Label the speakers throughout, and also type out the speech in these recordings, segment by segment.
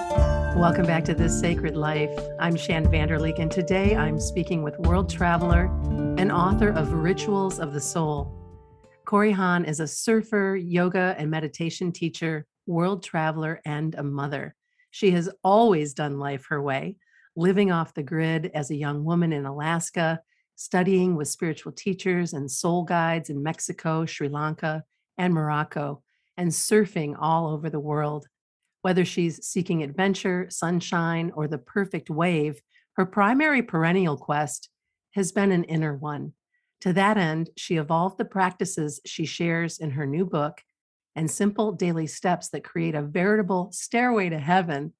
Speaker 1: Welcome back to This Sacred Life. I'm Shann Vander Leek, and today I'm speaking with world traveler and author of Rituals of the Soul. Corey Hahn is a surfer, yoga, and meditation teacher, world traveler, and a mother. She has always done life her way, living off the grid as a young woman in Alaska, studying with spiritual teachers and soul guides in Mexico, Sri Lanka, and Morocco, and surfing all over the world. Whether she's seeking adventure, sunshine, or the perfect wave, her primary perennial quest has been an inner one. To that end, she evolved the practices she shares in her new book and simple daily steps that create a veritable stairway to heaven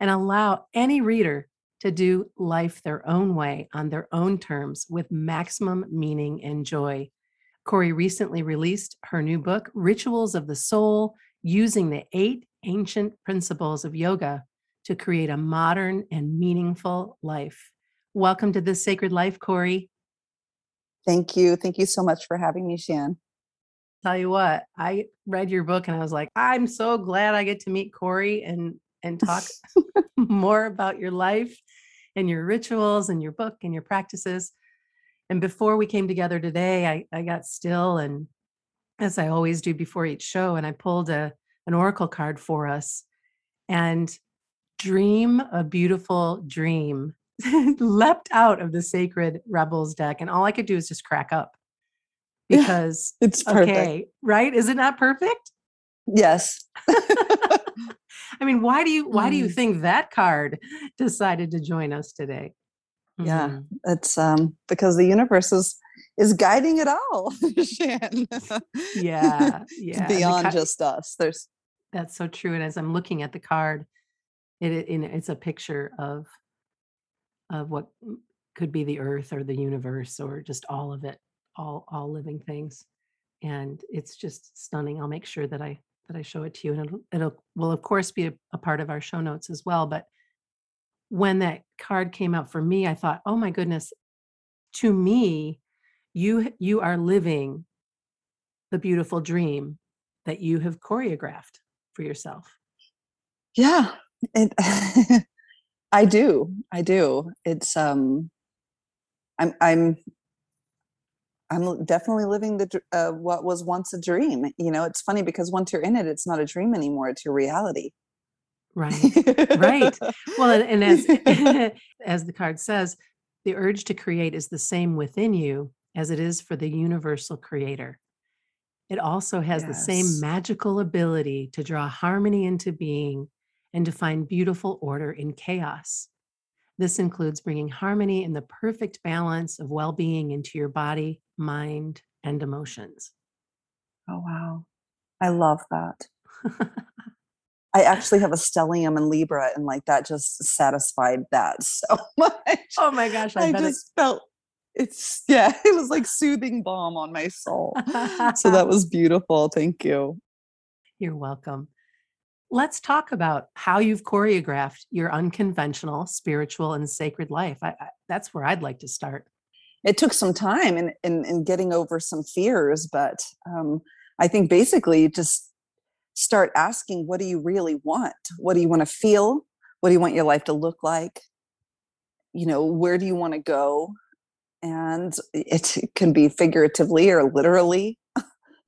Speaker 1: and allow any reader to do life their own way on their own terms with maximum meaning and joy. Corey recently released her new book, Rituals of the Soul, using the eight ancient principles of yoga to create a modern and meaningful life. Welcome to this sacred life, Corey.
Speaker 2: Thank you. Thank you so much for having me, Shann.
Speaker 1: Tell you what, I read your book and I was like, I'm so glad I get to meet Corey and and talk more about your life and your rituals and your book and your practices. And before we came together today, I, I got still and as I always do before each show, and I pulled a an oracle card for us. And dream a beautiful dream leapt out of the sacred rebels deck. And all I could do is just crack up because
Speaker 2: it's perfect.
Speaker 1: okay, right? Is it not perfect?
Speaker 2: Yes.
Speaker 1: I mean, why do you why do you
Speaker 2: Mm.
Speaker 1: think that card decided to join us today?
Speaker 2: Yeah,
Speaker 1: Mhm.
Speaker 2: it's um because the universe is is guiding it all,
Speaker 1: Yeah, yeah.
Speaker 2: beyond
Speaker 1: ki-
Speaker 2: just us. There's
Speaker 1: That's so true. And as I'm looking at the card, it, it it's a picture of of what could be the earth or the universe or just all of it, all all living things. And it's just stunning. I'll make sure that I that I show it to you, and it'll, it'll will of course be a, a part of our show notes as well. But when that card came out for me, I thought, oh my goodness, to me, you you are living the beautiful dream that you have choreographed for yourself.
Speaker 2: yeah. It, I do. I do. It's um I'm I'm I'm definitely living the uh, what was once a dream. You know, it's funny because once you're in it, it's not a dream anymore. It's your reality.
Speaker 1: Right. Right. Well, and, and as as the card says, the urge to create is the same within you as it is for the universal creator. It also has the same magical ability to draw harmony into being and to find beautiful order in chaos. This includes bringing harmony and the perfect balance of well being into your body, mind, and emotions.
Speaker 2: Oh wow. I love that. I actually have a stellium in Libra and like that just satisfied that so much.
Speaker 1: oh my gosh, I,
Speaker 2: I
Speaker 1: bet it-
Speaker 2: just felt it's yeah, it was like soothing balm on my soul. so that was beautiful. Thank you.
Speaker 1: You're welcome. Let's talk about how you've choreographed your unconventional spiritual and sacred life. I, I, that's where I'd like to start.
Speaker 2: It took some time in in, in getting over some fears, but um, I think basically just start asking what do you really want? What do you want to feel? What do you want your life to look like? You know, where do you want to go? And it can be figuratively or literally.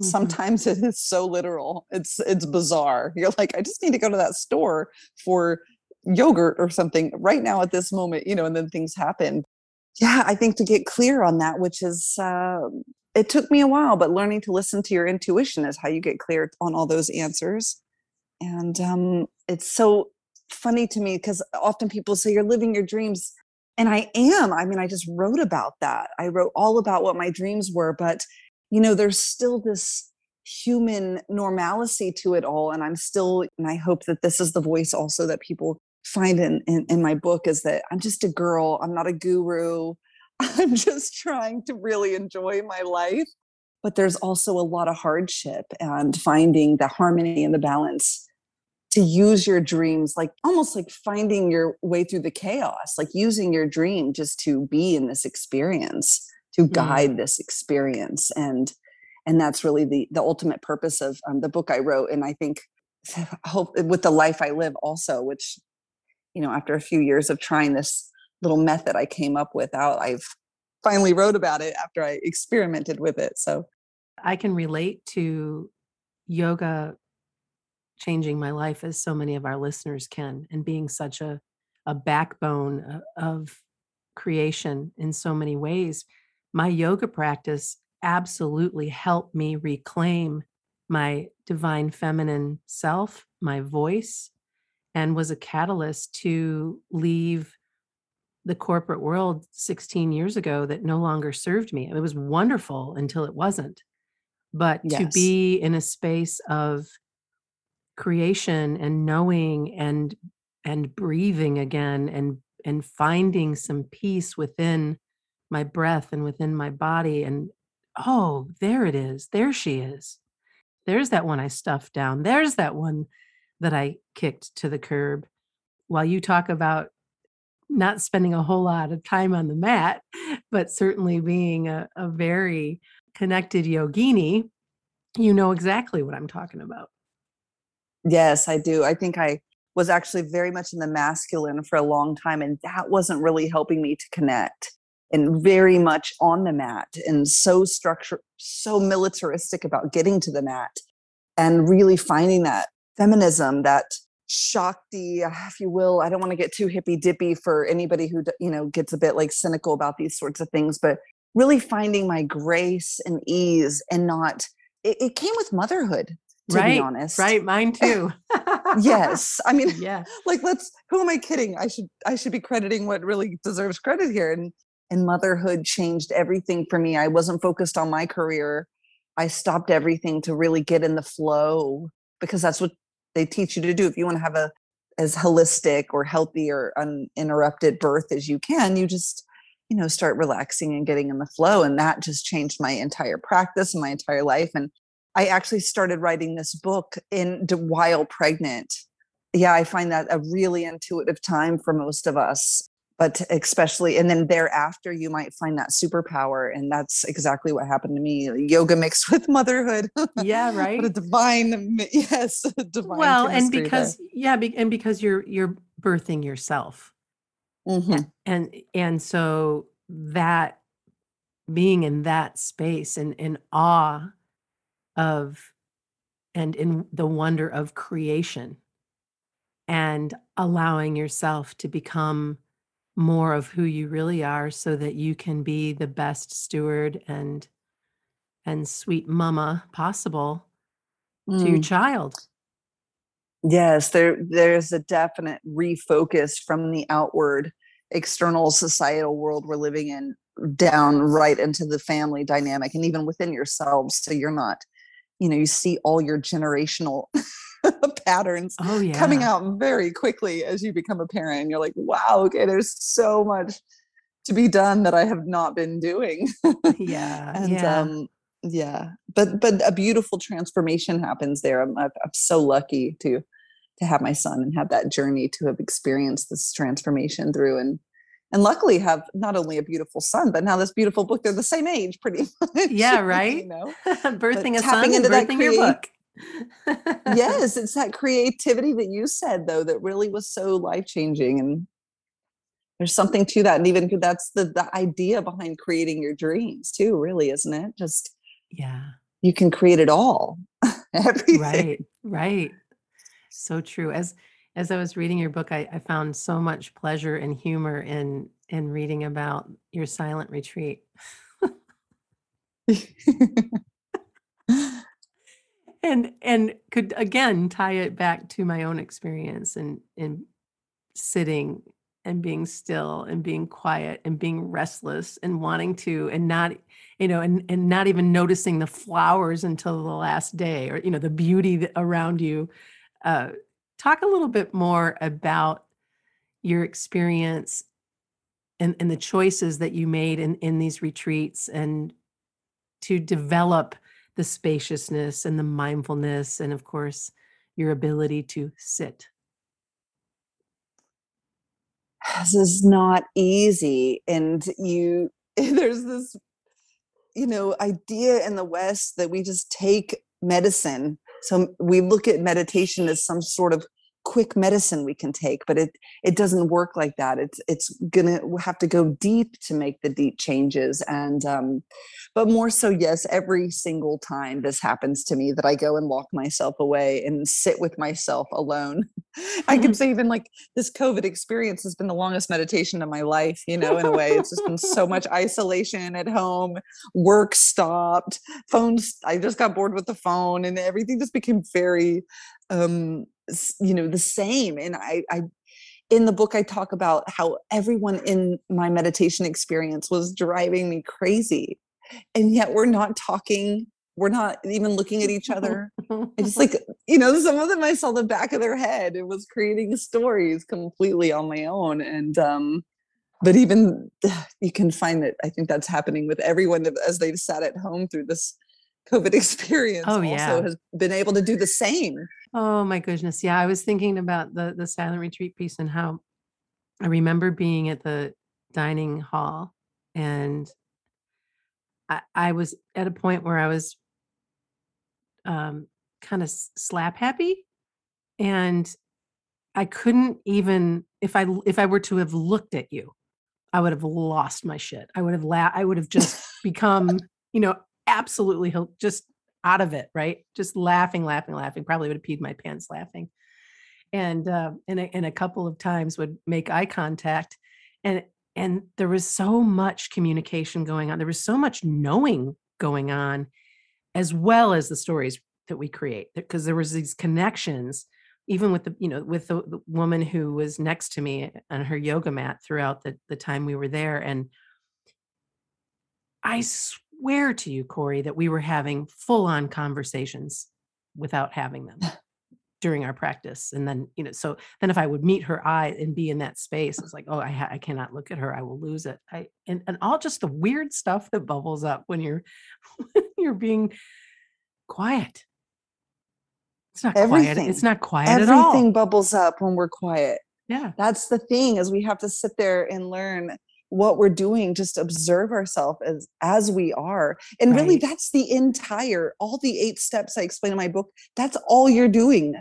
Speaker 1: Mhm.
Speaker 2: sometimes it is so literal it's it's bizarre you're like i just need to go to that store for yogurt or something right now at this moment you know and then things happen yeah i think to get clear on that which is uh, it took me a while but learning to listen to your intuition is how you get clear on all those answers and um, it's so funny to me because often people say you're living your dreams and i am i mean i just wrote about that. I wrote all about what my dreams were but you know there's still this human normalcy to it all and i'm still and i hope that this is the voice also that people find in, in in my book is that i'm just a girl i'm not a guru i'm just trying to really enjoy my life. But there's also a lot of hardship and finding the harmony and the balance to use your dreams like almost like finding your way through the chaos like using your dream just to be in this experience to
Speaker 1: Mm.
Speaker 2: guide this experience and and that's really the the ultimate purpose of um, the book i wrote and i think hope with the life i live also which you know after a few years of trying this little method i came up with out i've finally wrote about it after i experimented with it so
Speaker 1: i can relate to yoga changing my life as so many of our listeners can and being such a a backbone uh, of creation in so many ways my yoga practice absolutely helped me reclaim my divine feminine self, my voice, and was a catalyst to leave the corporate world 16 years ago that no longer served me. It was wonderful until it wasn't. But yes. to be in a space of creation and knowing and and breathing again and and finding some peace within my breath and within my body and oh there it is. There she is. There's that one i stuffed down. There's that one that i kicked to the curb. While you talk about not spending a whole lot of time on the mat but certainly being a, a very connected yogini you know exactly what i'm talking about
Speaker 2: yes i do i think i was actually very much in the masculine for a long time and that wasn't really helping me to connect and very much on the mat and so structured so militaristic about getting to the mat and really finding that feminism that shakti ah, if you will i don't want to get too hippy dippy for anybody who you know gets a bit like cynical about these sorts of things but really finding my grace and ease and not it, it came with motherhood to
Speaker 1: right,
Speaker 2: be honest
Speaker 1: right mine too
Speaker 2: yes i mean
Speaker 1: yeah
Speaker 2: like let's who am i kidding i should i should be crediting what really deserves credit here and and motherhood changed everything for me. I wasn't focused on my career. I stopped everything to really get in the flow because that's what they teach you to do. If you want to have a as holistic or healthy or uninterrupted birth as you can, you just you know start relaxing and getting in the flow and that just changed my entire practice and my entire life and I actually started writing this book in while pregnant. Yeah, I find that a really intuitive time for most of us but especially and then thereafter you might find that superpower and that's exactly what happened to me yoga mixed with motherhood
Speaker 1: yeah right
Speaker 2: what a divine yes divine
Speaker 1: well and because there. yeah be, and because you're you're birthing yourself mm-hmm. and and so that being in that space and in awe of and in the wonder of creation and allowing yourself to become more of who you really are so that you can be the best steward and and sweet mama possible mm. to your mm. child
Speaker 2: yes there there's a definite refocus from the outward external societal world we're living in down right into the family dynamic and even within yourselves so you're not you know you see all your generational patterns
Speaker 1: oh, yeah.
Speaker 2: coming out very quickly as you become a parent. And you're like, wow, okay, there's so much to be done that I have not been doing.
Speaker 1: yeah.
Speaker 2: and
Speaker 1: yeah.
Speaker 2: um yeah. But but a beautiful transformation happens there. I'm I'm so lucky to to have my son and have that journey to have experienced this transformation through and and luckily have not only a beautiful son but now this beautiful book they're the same age pretty much
Speaker 1: yeah right?
Speaker 2: you know?
Speaker 1: Birthing but a son into birthing that your book.
Speaker 2: Yes, it's that creativity that you said though that really was so life changing and there's something to that and even that's the the idea behind creating your dreams too really isn't it? Just
Speaker 1: yeah.
Speaker 2: you can create it all everything.
Speaker 1: Right right. So true as as i was reading your book I, I found so much pleasure and humor in in reading about your silent retreat. And and could again tie it back to my own experience and in sitting and being still and being quiet and being restless and wanting to and not you know and and not even noticing the flowers until the last day or you know the beauty around you uh, talk a little bit more about your experience and, and the choices that you made in in these retreats and to develop the spaciousness and the mindfulness, and of course, your ability to sit?
Speaker 2: This is not easy. And you, there's this, you know, idea in the West that we just take medicine. So we look at meditation as some sort of quick medicine we can take but it it doesn't work like that. It's it's gonna have to go deep to make the deep changes and um but more so yes every single time this happens to me that i go and lock myself away and sit with myself alone. I can say even like this covid experience has been the longest meditation of my life you know in a way. It's just been so much isolation at home work stopped phones i just got bored with the phone and everything just became very um you know the same and i i in the book i talk about how everyone in my meditation experience was driving me crazy and yet we're not talking we're not even looking at each other. It's like you know some of them i saw the back of their head it was creating stories completely on my own and um but even you can find that i think that's happening with everyone as they've sat at home through this covid experience
Speaker 1: oh, yeah.
Speaker 2: also has been able to do the same
Speaker 1: Oh my goodness. Yeah, I was thinking about the the silent retreat piece and how I remember being at the dining hall and I, I was at a point where I was um, kind of slap happy and I couldn't even if I if I were to have looked at you, I would have lost my shit. I would have la- I would have just become, you know, absolutely just out of it, right? Just laughing, laughing, laughing. Probably would have peed my pants laughing. And uh, and, a, and a couple of times would make eye contact, and and there was so much communication going on. There was so much knowing going on, as well as the stories that we create. Because there was these connections, even with the you know with the, the woman who was next to me on her yoga mat throughout the the time we were there, and I swear to you, Corey, that we were having full on conversations without having them during our practice. And then, you know, so then if I would meet her eye and be in that space, it's like, oh, I, ha- I cannot look at her. I will lose it. I, and, and all just the weird stuff that bubbles up when you're, when you're being quiet. It's not Everything. quiet. It's not quiet at all.
Speaker 2: Everything bubbles up when we're quiet.
Speaker 1: Yeah.
Speaker 2: That's the thing is we have to sit there and learn what we're doing just observe ourselves as as we are and right. really that's the entire all the eight steps i explain in my book that's all you're doing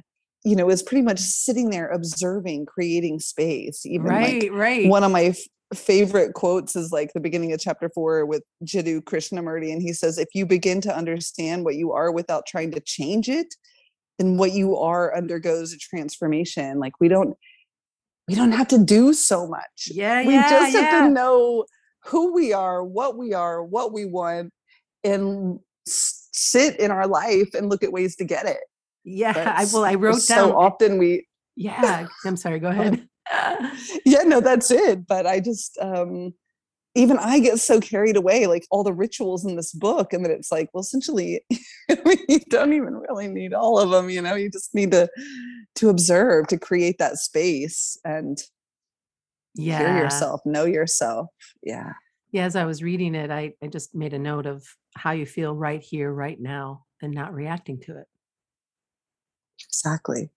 Speaker 2: you know is pretty much sitting there observing creating space
Speaker 1: even right like right
Speaker 2: one of my f- favorite quotes is like the beginning of chapter four with jiddu krishnamurti and he says if you begin to understand what you are without trying to change it then what you are undergoes a transformation like we don't we don't have to do so much.
Speaker 1: Yeah,
Speaker 2: we
Speaker 1: yeah, We
Speaker 2: just
Speaker 1: yeah.
Speaker 2: have to know who we are, what we are, what we want, and sit in our life and look at ways to get it.
Speaker 1: Yeah, I well, I wrote
Speaker 2: down. So often we.
Speaker 1: Yeah, I'm sorry. Go ahead.
Speaker 2: yeah, no, that's it. But I just, um even I get so carried away, like all the rituals in this book, and that it's like, well, essentially, you don't even really need all of them. You know, you just need to to observe, to create that space, and
Speaker 1: yeah,
Speaker 2: hear yourself, know yourself. Yeah,
Speaker 1: yeah. As I was reading it, I I just made a note of how you feel right here, right now, and not reacting to it.
Speaker 2: Exactly.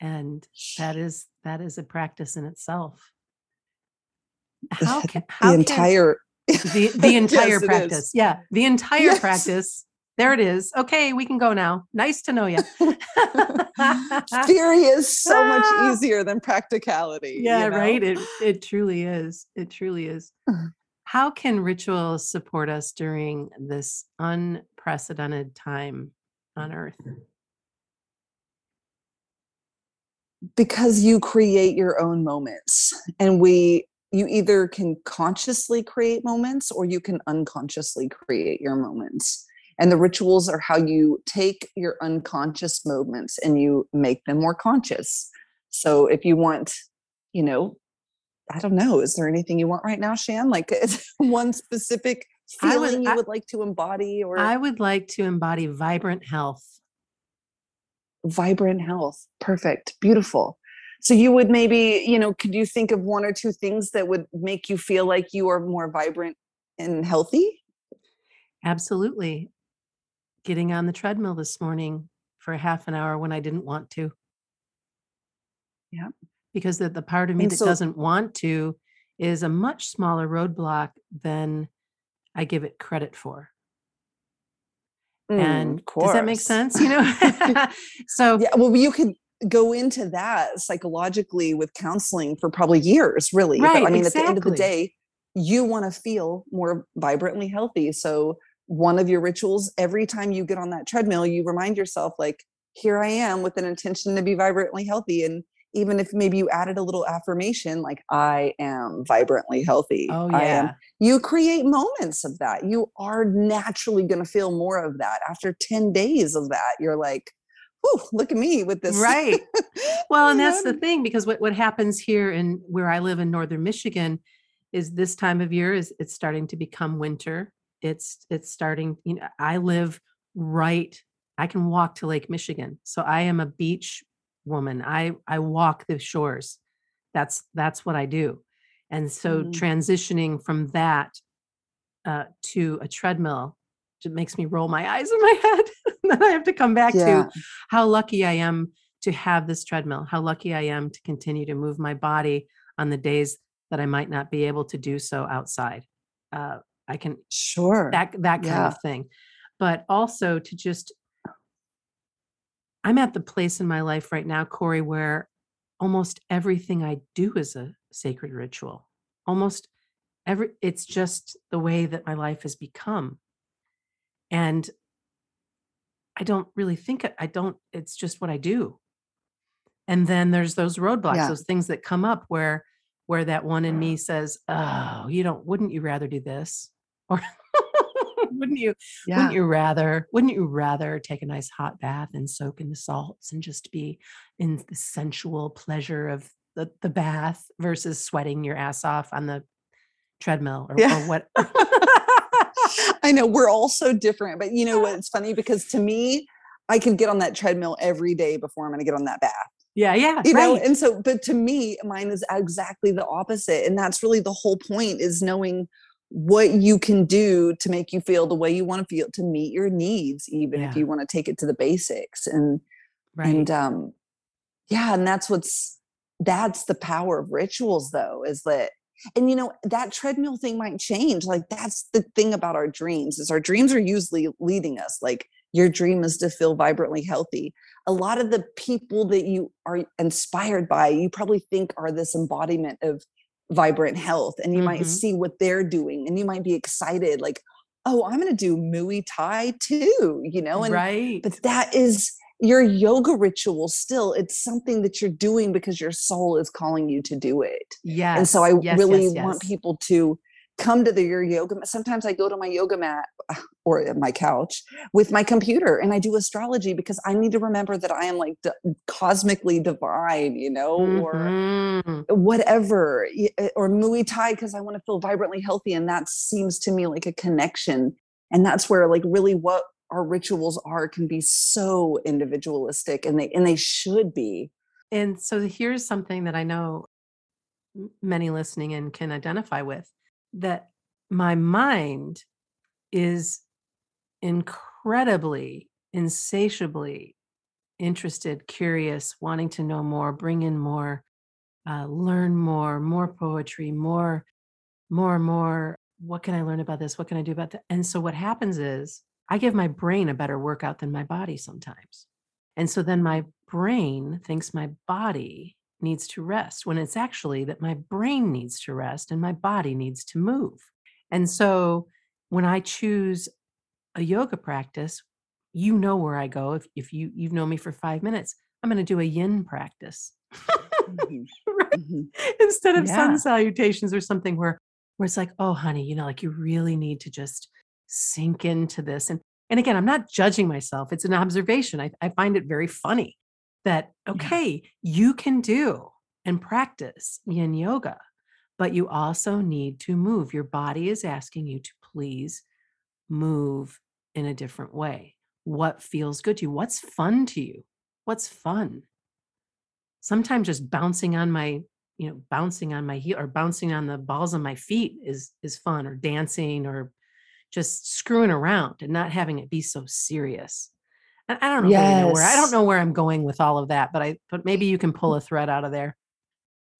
Speaker 1: And that is that is a practice in itself how can how
Speaker 2: the entire
Speaker 1: can, the, the entire yes, practice. Yeah the entire yes. practice. There it is. Okay we can go now. Nice to know you
Speaker 2: theory is so much easier than practicality
Speaker 1: yeah
Speaker 2: you know?
Speaker 1: right? It it truly is. It truly is. Mm. How can rituals support us during this unprecedented time on earth?
Speaker 2: Because you create your own moments and we you either can consciously create moments or you can unconsciously create your moments. And the rituals are how you take your unconscious moments and you make them more conscious. So if you want, you know, I don't know, is there anything you want right now, Shann? Like one specific feeling would, you I, would like to embody or
Speaker 1: I would like to embody vibrant health.
Speaker 2: Vibrant health. Perfect. Beautiful. So you would maybe, you know, could you think of one or two things that would make you feel like you are more vibrant and healthy?
Speaker 1: Absolutely. Getting on the treadmill this morning for a half an hour when I didn't want to.
Speaker 2: Yeah.
Speaker 1: Because the, the part of me and that so, doesn't want to is a much smaller roadblock than I give it credit for.
Speaker 2: Mm,
Speaker 1: and does that make sense? You know? so
Speaker 2: yeah, well, you could go into that psychologically with counseling for probably years, really.
Speaker 1: Right,
Speaker 2: but I mean, at the end of the day, you want to feel more vibrantly healthy. So one of your rituals, every time you get on that treadmill, you remind yourself, like, here I am with an intention to be vibrantly healthy. And even if maybe you added a little affirmation like I am vibrantly healthy.
Speaker 1: Oh
Speaker 2: I am
Speaker 1: yeah.
Speaker 2: you create moments of that. You are naturally going to feel more of that. After 10 days of that, you're like, "Whew, look at me with this."
Speaker 1: Right. Well, and that's the thing because what, what happens here in where I live in northern Michigan is this time of year is it's starting to become winter. It's it's starting, you know, I live right I can walk to Lake Michigan. So I am a beach woman. I I walk the shores. That's that's what I do. And so
Speaker 2: Mm.
Speaker 1: transitioning from that uh, to a treadmill just makes me roll my eyes in my head. then I have to come back
Speaker 2: Yeah.
Speaker 1: to how lucky I am to have this treadmill, how lucky I am to continue to move my body on the days that I might not be able to do so outside. Uh, I can
Speaker 2: Sure.
Speaker 1: that that kind
Speaker 2: Yeah.
Speaker 1: of thing, but also to just. I'm at the place in my life right now, Corey, where almost everything I do is a sacred ritual. Almost every it's just the way that my life has become. And I don't really think I don't, it's just what I do. And then there's those roadblocks,
Speaker 2: Yeah.
Speaker 1: those things that come up where where that one in me says, Oh, you don't wouldn't you rather do this? Or wouldn't you
Speaker 2: yeah.
Speaker 1: wouldn't you rather wouldn't you rather take a nice hot bath and soak in the salts and just be in the sensual pleasure of the, the bath versus sweating your ass off on the treadmill or,
Speaker 2: Yeah.
Speaker 1: or what
Speaker 2: I know we're all so different, but you know what? It's funny because to me, I can get on that treadmill every day before I'm going to get on that bath.
Speaker 1: yeah yeah
Speaker 2: You know, and so, but to me, mine is exactly the opposite. And that's really the whole point is knowing what you can do to make you feel the way you want to feel to meet your needs, even if you want to take it to the basics. And,
Speaker 1: right
Speaker 2: and, um, yeah, and that's what's, that's the power of rituals though, is that and you know that treadmill thing might change like that's the thing about our dreams is our dreams are usually leading us like your dream is to feel vibrantly healthy a lot of the people that you are inspired by you probably think are this embodiment of vibrant health and you might
Speaker 1: Mhm.
Speaker 2: see what they're doing and you might be excited like oh i'm going to do muay thai too you know and
Speaker 1: right.
Speaker 2: but that is your yoga ritual still it's something that you're doing because your soul is calling you to do it.
Speaker 1: Yes
Speaker 2: and so I
Speaker 1: yes,
Speaker 2: really
Speaker 1: yes,
Speaker 2: want people to come to the, your yoga. mat. Sometimes I go to my yoga mat or my couch with my computer and I do astrology because I need to remember that I am like d- cosmically divine, you know, or
Speaker 1: Mhm.
Speaker 2: whatever, uh, or Muay Thai because I want to feel vibrantly healthy. And that seems to me like a connection. And that's where like really what our rituals are can be so individualistic and they and they should be.
Speaker 1: And so here's something that I know many listening in can identify with that my mind is incredibly, insatiably interested, curious, wanting to know more, bring in more, uh, learn more, more poetry, more, more, more. What can I learn about this? What can I do about that? And so what happens is I give my brain a better workout than my body sometimes. And so then my brain thinks my body needs to rest when it's actually that my brain needs to rest and my body needs to move. And so when I choose a yoga practice, you know where I go. If, if you, you've known me for five minutes, I'm going to do a yin practice
Speaker 2: Mhm,
Speaker 1: right?
Speaker 2: mhm.
Speaker 1: instead of
Speaker 2: Yeah.
Speaker 1: sun salutations or something where, where it's like, oh, honey, you know, like you really need to just sink into this. And, and again, I'm not judging myself. It's an observation. I, I find it very funny that, okay, you can do and practice yin yoga, but you also need to move. Your body is asking you to please move in a different way. What feels good to you? What's fun to you? What's fun? Sometimes just bouncing on my, you know, bouncing on my heel or bouncing on the balls of my feet is is fun or dancing or just screwing around and not having it be so serious. And I don't know really know where I don't know where I'm going with all of that, but I but maybe you can pull a thread out of there.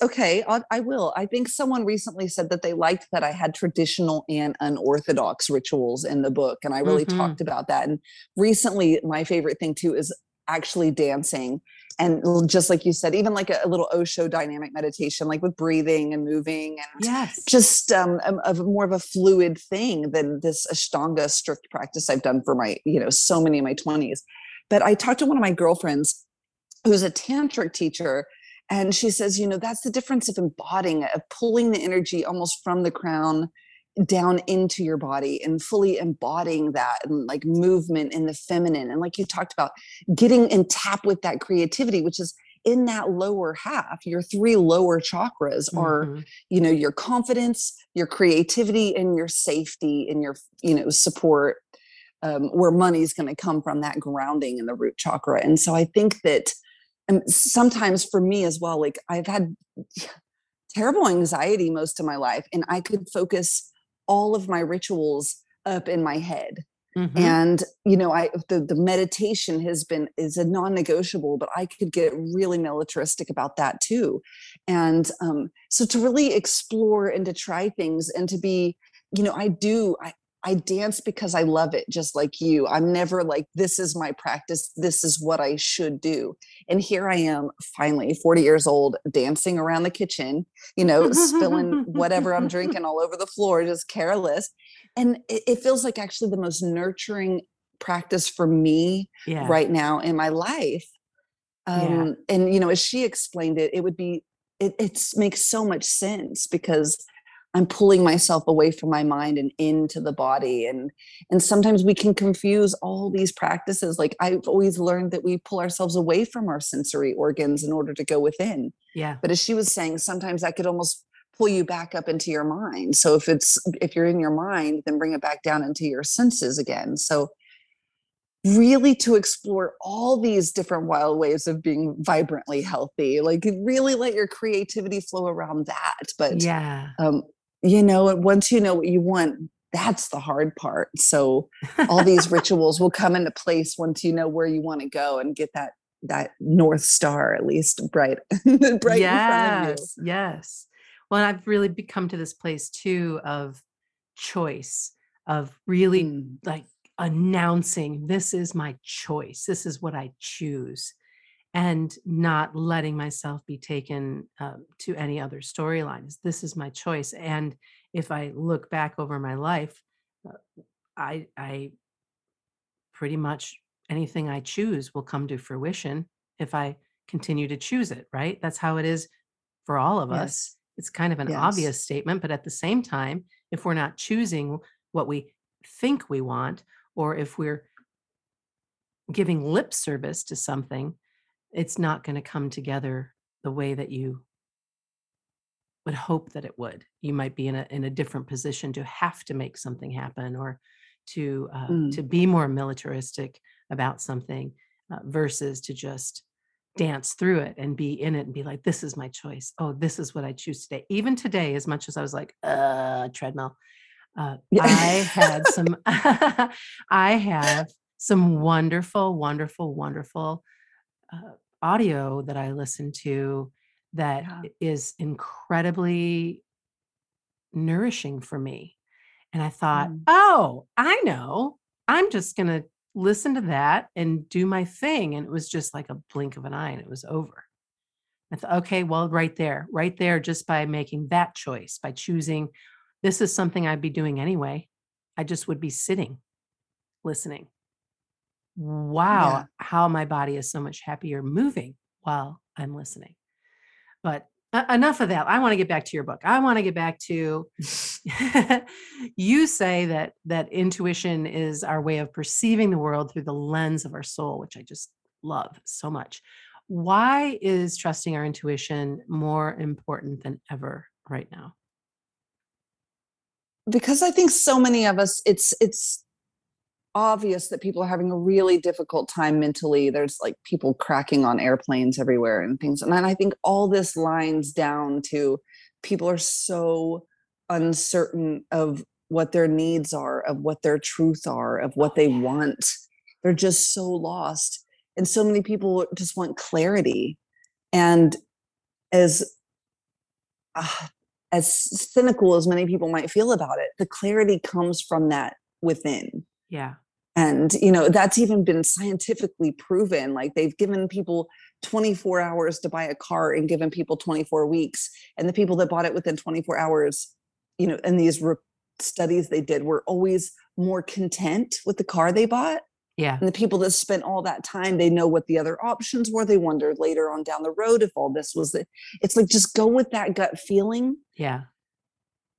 Speaker 2: Okay, I'll, I will. I think someone recently said that they liked that I had traditional and unorthodox rituals in the book, and I really
Speaker 1: Mhm.
Speaker 2: talked about that. And recently, my favorite thing too is actually dancing and just like you said even like a, a, little osho dynamic meditation like with breathing and moving and
Speaker 1: yes.
Speaker 2: just um a, more of a fluid thing than this ashtanga strict practice i've done for my you know so many of my 20s but i talked to one of my girlfriends who's a tantric teacher and she says you know that's the difference of embodying of pulling the energy almost from the crown down into your body and fully embodying that and like movement in the feminine and like you talked about getting in tap with that creativity which is in that lower half your three lower chakras are mm-hmm. you know your confidence your creativity and your safety and your you know support um, where money's going to come from that grounding in the root chakra and so i think that um, sometimes for me as well like i've had terrible anxiety most of my life and i could focus all of my rituals up in my head mm-hmm. and you know i the, the meditation has been is a non-negotiable but i could get really militaristic about that too and um so to really explore and to try things and to be you know i do i I dance because I love it, just like you. I'm never like, this is my practice. This is what I should do. And here I am, finally, 40 years old, dancing around the kitchen, you know, spilling whatever I'm drinking all over the floor, just careless. And it, it feels like actually the most nurturing practice for me yeah. right now in my life. Um, yeah. And, you know, as she explained it, it would be, it, it makes so much sense because i'm pulling myself away from my mind and into the body and and sometimes we can confuse all these practices like i've always learned that we pull ourselves away from our sensory organs in order to go within.
Speaker 1: Yeah.
Speaker 2: But as she was saying sometimes that could almost pull you back up into your mind. So if it's if you're in your mind then bring it back down into your senses again. So really to explore all these different wild ways of being vibrantly healthy like really let your creativity flow around that. But
Speaker 1: yeah.
Speaker 2: um, you know, once you know what you want, that's the hard part. So all these rituals will come into place once you know where you want to go and get that that north star at least bright bright
Speaker 1: yes yes well i've really become to this place too of choice of really mm. like announcing this is my choice this is what i choose and not letting myself be taken um, to any other storylines. This is my choice. And if I look back over my life, uh, I, I pretty much anything I choose will come to fruition if I continue to choose it, right? That's how it is for all of yes. us. It's kind of an yes. obvious statement, but at the same time, if we're not choosing what we think we want, or if we're giving lip service to something, it's not going to come together the way that you would hope that it would. You might be in a in a different position to have to make something happen or to uh, mm. to be more militaristic about something uh, versus to just dance through it and be in it and be like this is my choice oh this is what i choose today even today as much as i was like uh treadmill uh, i had some i have some wonderful wonderful wonderful uh, audio that I listen to that yeah. is incredibly nourishing for me. And I thought, mm. oh, I know. I'm just going to listen to that and do my thing. And it was just like a blink of an eye and it was over. I thought, okay, well, right there, right there, just by making that choice, by choosing this is something I'd be doing anyway, I just would be sitting, listening wow, yeah. how my body is so much happier moving while I'm listening. But uh, enough of that. I want to get back to your book. I want to get back to you say that that intuition is our way of perceiving the world through the lens of our soul, which I just love so much. Why is trusting our intuition more important than ever right now?
Speaker 2: Because I think so many of us it's it's obvious that people are having a really difficult time mentally. There's like people cracking on airplanes everywhere and things. And I think all this lines down to people are so uncertain of what their needs are, of what their truth are, of what they want. They're just so lost. And so many people just want clarity. And as uh, as cynical as many people might feel about it, the clarity comes from that within.
Speaker 1: Yeah
Speaker 2: and you know that's even been scientifically proven like they've given people 24 hours to buy a car and given people 24 weeks and the people that bought it within 24 hours you know in these re- studies they did were always more content with the car they bought
Speaker 1: Yeah.
Speaker 2: and the people that spent all that time they know what the other options were they wondered later on down the road if all this was it it's like just go with that gut feeling
Speaker 1: Yeah.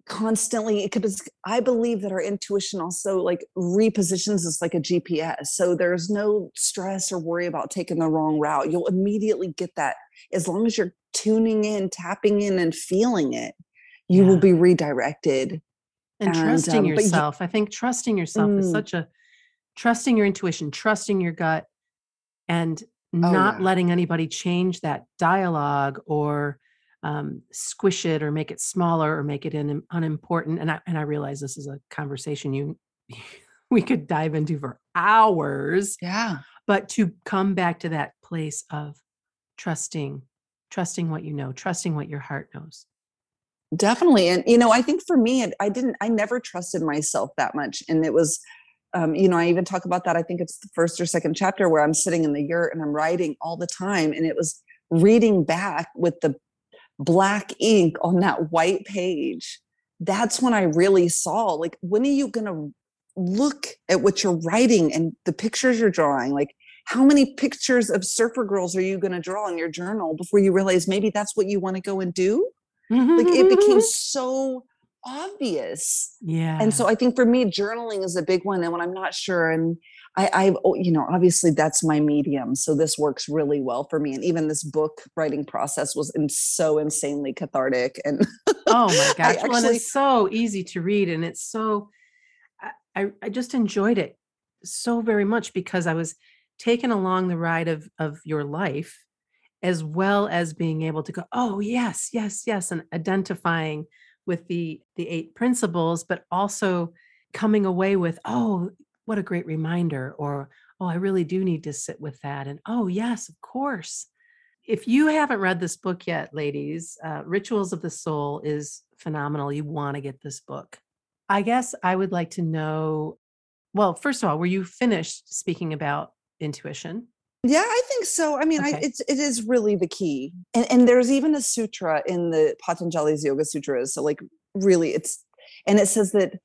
Speaker 2: Constantly because i believe that our intuition also like repositions us like a gps so there's no stress or worry about taking the wrong route you'll immediately get that as long as you're tuning in tapping in and feeling it you will be redirected
Speaker 1: And,
Speaker 2: And,
Speaker 1: trusting
Speaker 2: um, but you-
Speaker 1: yourself. I think trusting yourself is
Speaker 2: Mm.
Speaker 1: such a trusting your intuition, trusting your gut, and not
Speaker 2: Oh, yeah.
Speaker 1: letting anybody change that dialogue or um, squish it or make it smaller or make it in, unimportant. And I and I realize this is a conversation you we could dive into for hours,
Speaker 2: yeah
Speaker 1: but to come back to that place of trusting, trusting what you know, trusting what your heart knows.
Speaker 2: definitely and you know i think for me i didn't i never trusted myself that much and it was um, you know i even talk about that i think it's the first or second chapter where i'm sitting in the yurt and i'm writing all the time and it was reading back with the black ink on that white page that's when i really saw like when are you going to look at what you're writing and the pictures you're drawing? Like how many pictures of surfer girls are you going to draw in your journal before you realize maybe that's what you want to go and do? Like it became so obvious.
Speaker 1: Yeah.
Speaker 2: and so i think for me journaling is a big one and when i'm not sure and i i've oh, you know obviously that's my medium so this works really well for me and even this book writing process was so insanely cathartic and
Speaker 1: Oh my
Speaker 2: I
Speaker 1: gosh. well, and it's so easy to read and it's so I, I I just enjoyed it so very much because I was taken along the ride of of your life as well as being able to go, oh yes, yes, yes, and identifying with the the eight principles, but also coming away with, oh, what a great reminder, or oh, I really do need to sit with that. And oh, yes, of course if you haven't read this book yet, ladies, uh, Rituals of the Soul is phenomenal. You want to get this book. I guess I would like to know well, first of all, were you finished speaking about intuition?
Speaker 2: yeah i think so i mean I, it's it is really the key and and there's even a sutra in the patanjali's yoga sutras so like really it's and it says that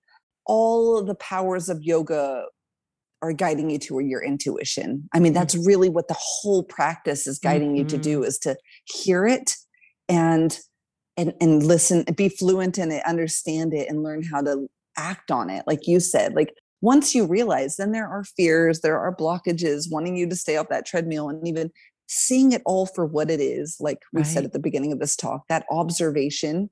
Speaker 2: all the powers of yoga are guiding you to your intuition. I mean that's mm-hmm. really what the whole practice is guiding you to mm-hmm. do is to hear it and and and listen and be fluent in it understand it and learn how to act on it like you said. Like once you realize then there are fears there are blockages wanting you to stay off that treadmill and even seeing it all for what it is like we said at the beginning of this talk that observation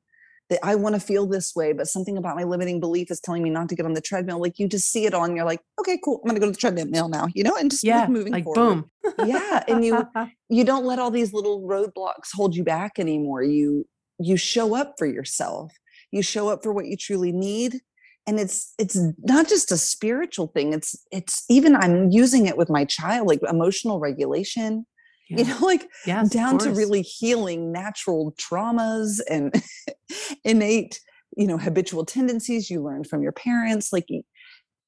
Speaker 2: that i want to feel this way but something about my limiting belief is telling me not to get on the treadmill. Like you just see it on you're like okay cool i'm gonna go to the treadmill now you know and just
Speaker 1: Yeah,
Speaker 2: keep moving
Speaker 1: like
Speaker 2: forward.
Speaker 1: boom.
Speaker 2: yeah and you you don't let all these little roadblocks hold you back anymore. You you show up for yourself. You show up for what you truly need and it's it's not just a spiritual thing it's it's even i'm using it with my child like emotional regulation you know like
Speaker 1: yes,
Speaker 2: down to really healing natural traumas and innate you know habitual tendencies you learned from your parents like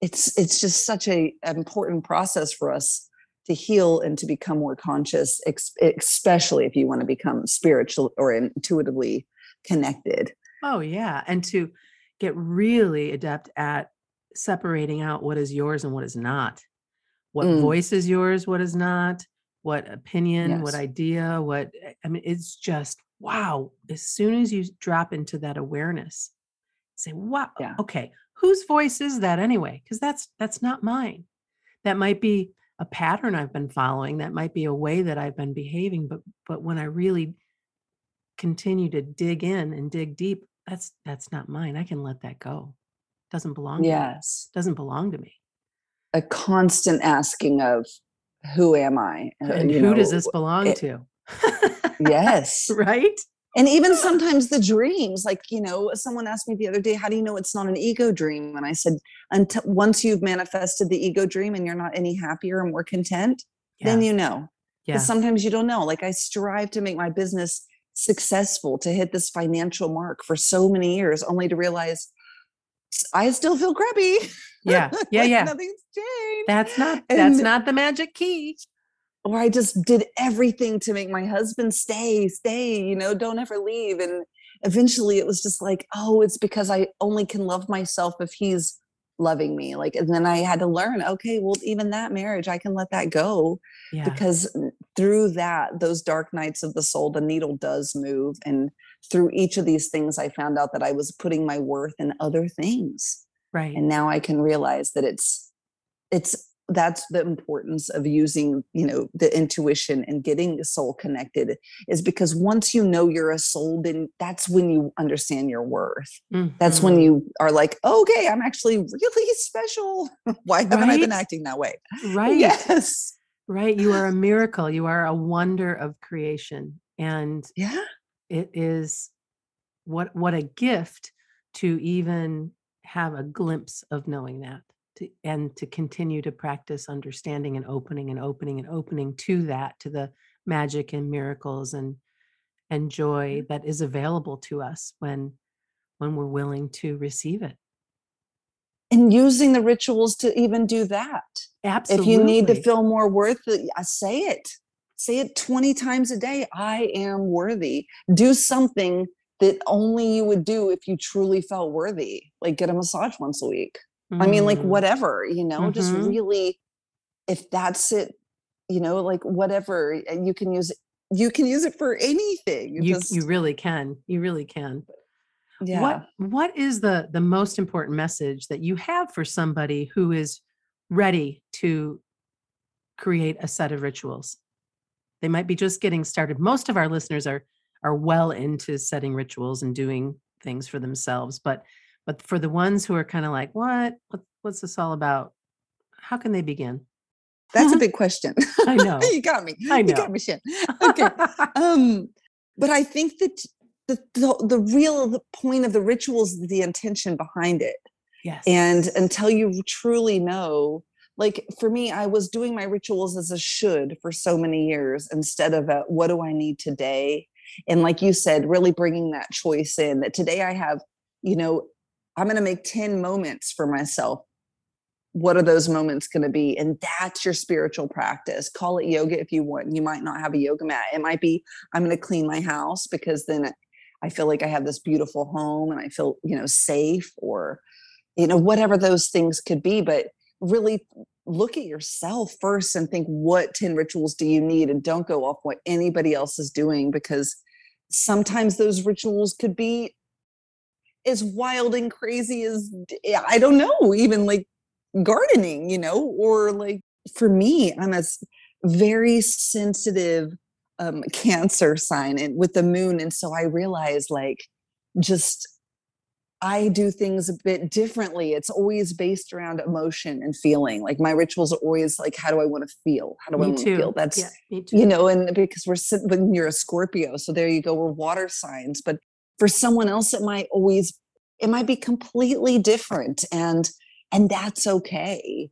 Speaker 2: it's it's just such a an important process for us to heal and to become more conscious especially if you want to become spiritual or intuitively connected
Speaker 1: Oh, yeah. And to get really adept at separating out what is yours and what is not. What
Speaker 2: Mm.
Speaker 1: voice is yours, what is not, what opinion, what idea, what eh, I mean, it's just wow. As soon as you drop into that awareness, say, wow,
Speaker 2: Yeah.
Speaker 1: okay, whose voice is that anyway? Because that's that's not mine. That might be a pattern I've been following. That might be a way that I've been behaving. But but when I really continue to dig in and dig deep, that's that's not mine. I can let that go. Doesn't belong to me.
Speaker 2: yes
Speaker 1: Doesn't belong to me.
Speaker 2: a constant asking of who am i?
Speaker 1: And
Speaker 2: you
Speaker 1: who does this belong
Speaker 2: it-
Speaker 1: to?
Speaker 2: yes.
Speaker 1: Right?
Speaker 2: and even sometimes the dreams like you know someone asked me the other day how do you know it's not an ego dream? And i said until once you've manifested the ego dream and you're not any happier or more content then you know.
Speaker 1: Yeah.
Speaker 2: sometimes you don't know. Like i strive to make my business successful to hit this financial mark for so many years only to realize I still feel crappy
Speaker 1: Yeah. Yeah.
Speaker 2: Like,
Speaker 1: Yeah.
Speaker 2: Nothing's changed.
Speaker 1: That's not that's not the magic key.
Speaker 2: or I just did everything to make my husband stay, stay, you know, don't ever leave. And eventually it was just like, oh, it's because I only can love myself if he's loving me. Like, and then I had to learn, okay, well, even that marriage, I can let that go
Speaker 1: Yeah.
Speaker 2: because through that, those dark nights of the soul, the needle does move. And through each of these things, I found out that I was putting my worth in other things
Speaker 1: right.
Speaker 2: and now i can realize that it's it's that's the importance of using you know the intuition and getting the soul connected is because once you know you're a soul then that's when you understand your worth that's when
Speaker 1: Mhm.
Speaker 2: you are like okay i'm actually really special why haven't i been acting that way
Speaker 1: right.
Speaker 2: yes
Speaker 1: Right. You are a miracle. You are a wonder of creation. And
Speaker 2: yeah
Speaker 1: it is what what a gift to even have a glimpse of knowing that to, and to continue to practice understanding and opening and opening and opening to that to the magic and miracles and and joy that is available to us when when we're willing to receive it.
Speaker 2: And using the rituals to even do that.
Speaker 1: Absolutely
Speaker 2: if you need to feel more worth uh, say it. Say it 20 times a day i am worthy. Do something that only you would do if you truly felt worthy like get a massage once a week i mean like
Speaker 1: Mm,
Speaker 2: whatever you know just
Speaker 1: Mhm.
Speaker 2: really if that's it you know like whatever you can use it you can use it for anything
Speaker 1: you,
Speaker 2: just
Speaker 1: you really can you really can
Speaker 2: yeah
Speaker 1: What what is the the most important message that you have for somebody who is ready to create a set of rituals? They might be just getting started. Most of our listeners are are well into setting rituals and doing things for themselves, but but for the ones who are kind of like, what? what what's this all about? How can they begin?
Speaker 2: that's a big question
Speaker 1: I know.
Speaker 2: you got me
Speaker 1: I
Speaker 2: you
Speaker 1: know.
Speaker 2: got me Shann. okay um but i think that the, the the real point of the rituals is the intention behind it
Speaker 1: yes.
Speaker 2: and until you truly know like for me i was doing my rituals as a should for so many years instead of a what do i need today and like you said really bringing that choice in that today i have you know i'm going to make 10 moments for myself. What are those moments going to be? And that's your spiritual practice. Call it yoga if you want. You might not have a yoga mat. It might be i'm going to clean my house because then i feel like i have this beautiful home and i feel you know safe or you know whatever those things could be. But really look at yourself first and think what 10 rituals do you need? and don't go off what anybody else is doing because sometimes those rituals could be as wild and crazy as i don't know even like gardening you know or like for me i'm a very sensitive um cancer sign and with the moon and so i realize like just I do things a bit differently. It's always based around emotion and feeling. Like my rituals are always like, how do I want to feel? How do I
Speaker 1: me
Speaker 2: want to feel? That's
Speaker 1: yeah, me too.
Speaker 2: you know, and because we're when you're a Scorpio, so there you go. We're water signs, but for someone else, it might always it might be completely different, and and that's okay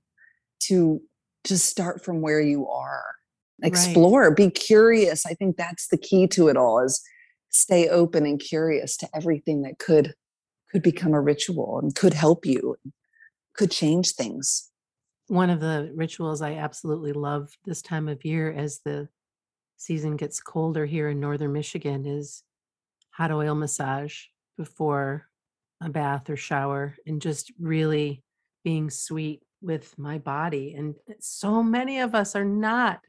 Speaker 2: to just start from where you are.
Speaker 1: Right.
Speaker 2: Explore, be curious. I think that's the key to it all. Is stay open and curious to everything that could could become a ritual and could help you, could change things.
Speaker 1: one of the rituals I absolutely love this time of year as the season gets colder here in northern Michigan is hot oil massage before a bath or shower and just really being sweet with my body. And so many of us are not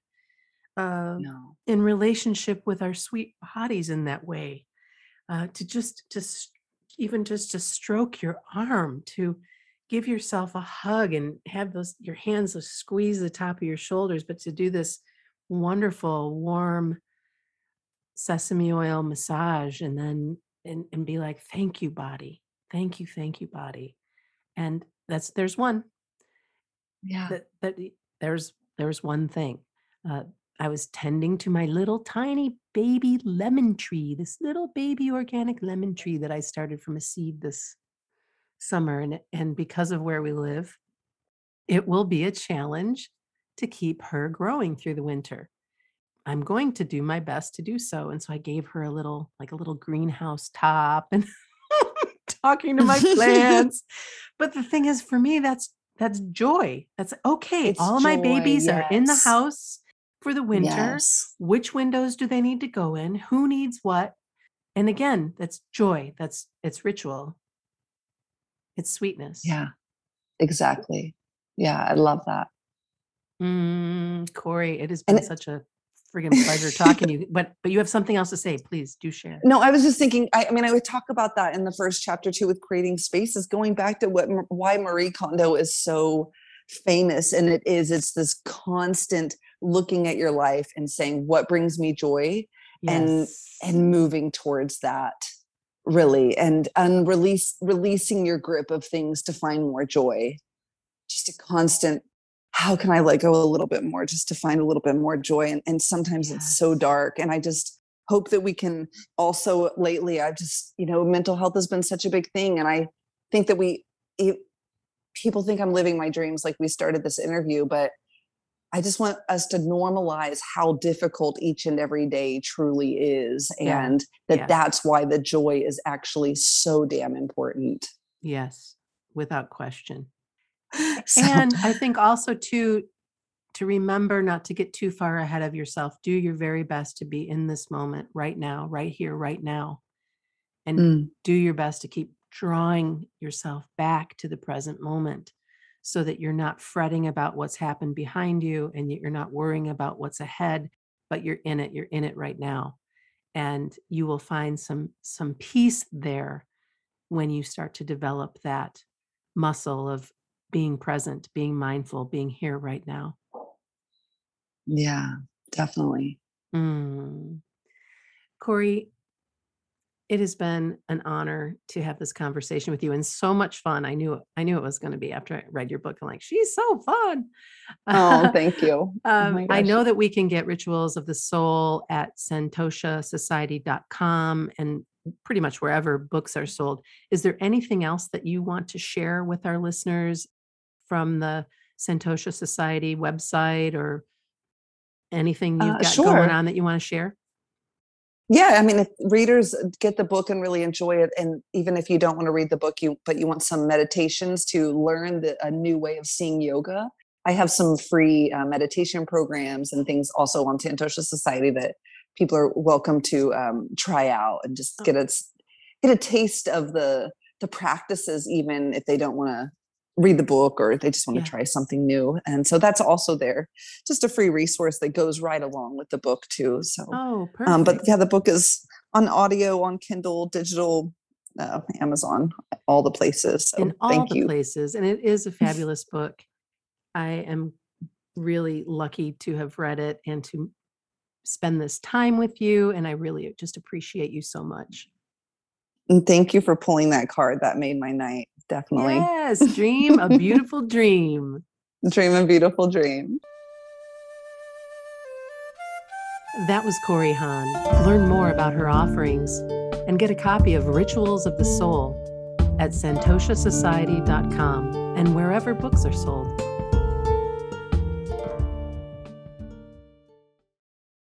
Speaker 1: uh,
Speaker 2: No.
Speaker 1: in relationship with our sweet bodies in that way. Uh, to just just even just to stroke your arm, to give yourself a hug and have those your hands squeeze the top of your shoulders, but to do this wonderful warm sesame oil massage and then and, and be like, thank you, body. Thank you, thank you, body. And that's there's one
Speaker 2: Yeah.
Speaker 1: that that there's there's one thing. Uh, I was tending to my little tiny baby lemon tree, this little baby organic lemon tree that I started from a seed this summer, and and because of where we live, it will be a challenge to keep her growing through the winter. I'm going to do my best to do so, and so I gave her a little like a little greenhouse top and talking to my plants. But the thing is, for me, that's that's joy. That's okay.
Speaker 2: It's
Speaker 1: All of my
Speaker 2: joy,
Speaker 1: babies are in the house for the winter.
Speaker 2: Yes.
Speaker 1: Which windows do they need to go in? Who needs what? And again, that's joy. That's it's ritual. It's sweetness.
Speaker 2: Yeah. Exactly. Yeah, I love that.
Speaker 1: Mm, Kori, it has been such a friggin' pleasure talking to you. But but you have something else to say. Please do share.
Speaker 2: No, I was just thinking. I, I mean, I would talk about that in the first chapter too, with creating spaces. Going back to what why Marie Kondo is so famous, and it is it's this constant looking at your life and saying, "What brings me joy?" and-
Speaker 1: Yes.
Speaker 2: and moving towards that really and unrelease releasing your grip of things to find more joy just a constant how can i let go a little bit more just to find a little bit more joy and, and sometimes it's so dark and i just hope that we can also lately i've just you know mental health has been such a big thing and i think that we people think i'm living my dreams like we started this interview but I just want us to normalize how difficult each and every day truly is,
Speaker 1: Yeah.
Speaker 2: and that that's why the joy is actually so damn important.
Speaker 1: yes, without question.
Speaker 2: So,
Speaker 1: and I think also to to remember not to get too far ahead of yourself. Do your very best to be in this moment right now, right here, right now. And
Speaker 2: Mm,
Speaker 1: do your best to keep drawing yourself back to the present moment so that you're not fretting about what's happened behind you and you're not worrying about what's ahead, but you're in it, you're in it right now. And you will find some some peace there when you start to develop that muscle of being present, being mindful, being here right now.
Speaker 2: yeah, definitely.
Speaker 1: Mm. Kori, it has been an honor to have this conversation with you and so much fun. I knew I knew it was going to be after I read your book. I'm like, she's so fun.
Speaker 2: Oh, thank you. Oh
Speaker 1: Um,
Speaker 2: my
Speaker 1: I know that we can get rituals of the soul at santoshasociety.com and pretty much wherever books are sold. Is there anything else that you want to share with our listeners from the Santosha Society website or anything you've
Speaker 2: Uh,
Speaker 1: got
Speaker 2: sure.
Speaker 1: going on that you want to share?
Speaker 2: Yeah, I mean, if readers get the book and really enjoy it, and even if you don't want to read the book, you but you want some meditations to learn the, a new way of seeing yoga, I have some free uh, meditation programs and things also on Santosha Society that people are welcome to um, try out and just
Speaker 1: Oh.
Speaker 2: get a get a taste of the the practices, even if they don't want to read the book or they just want
Speaker 1: Yeah.
Speaker 2: to try something new. And so that's also there, just a free resource that goes right along with the book too. So
Speaker 1: Oh, perfect.
Speaker 2: um, but yeah, the book is on audio, on Kindle, digital, uh, Amazon, all the places. So
Speaker 1: in all the
Speaker 2: you.
Speaker 1: places. And it is a fabulous book. I am really lucky to have read it and to spend this time with you. And I really just appreciate you so much.
Speaker 2: And thank you for pulling that card. That made my night. Definitely.
Speaker 1: Yes, dream a beautiful dream.
Speaker 2: Dream a beautiful dream.
Speaker 1: That was Kori Hahn. Learn more about her offerings and get a copy of Rituals of the Soul at santoshasociety.com and wherever books are sold.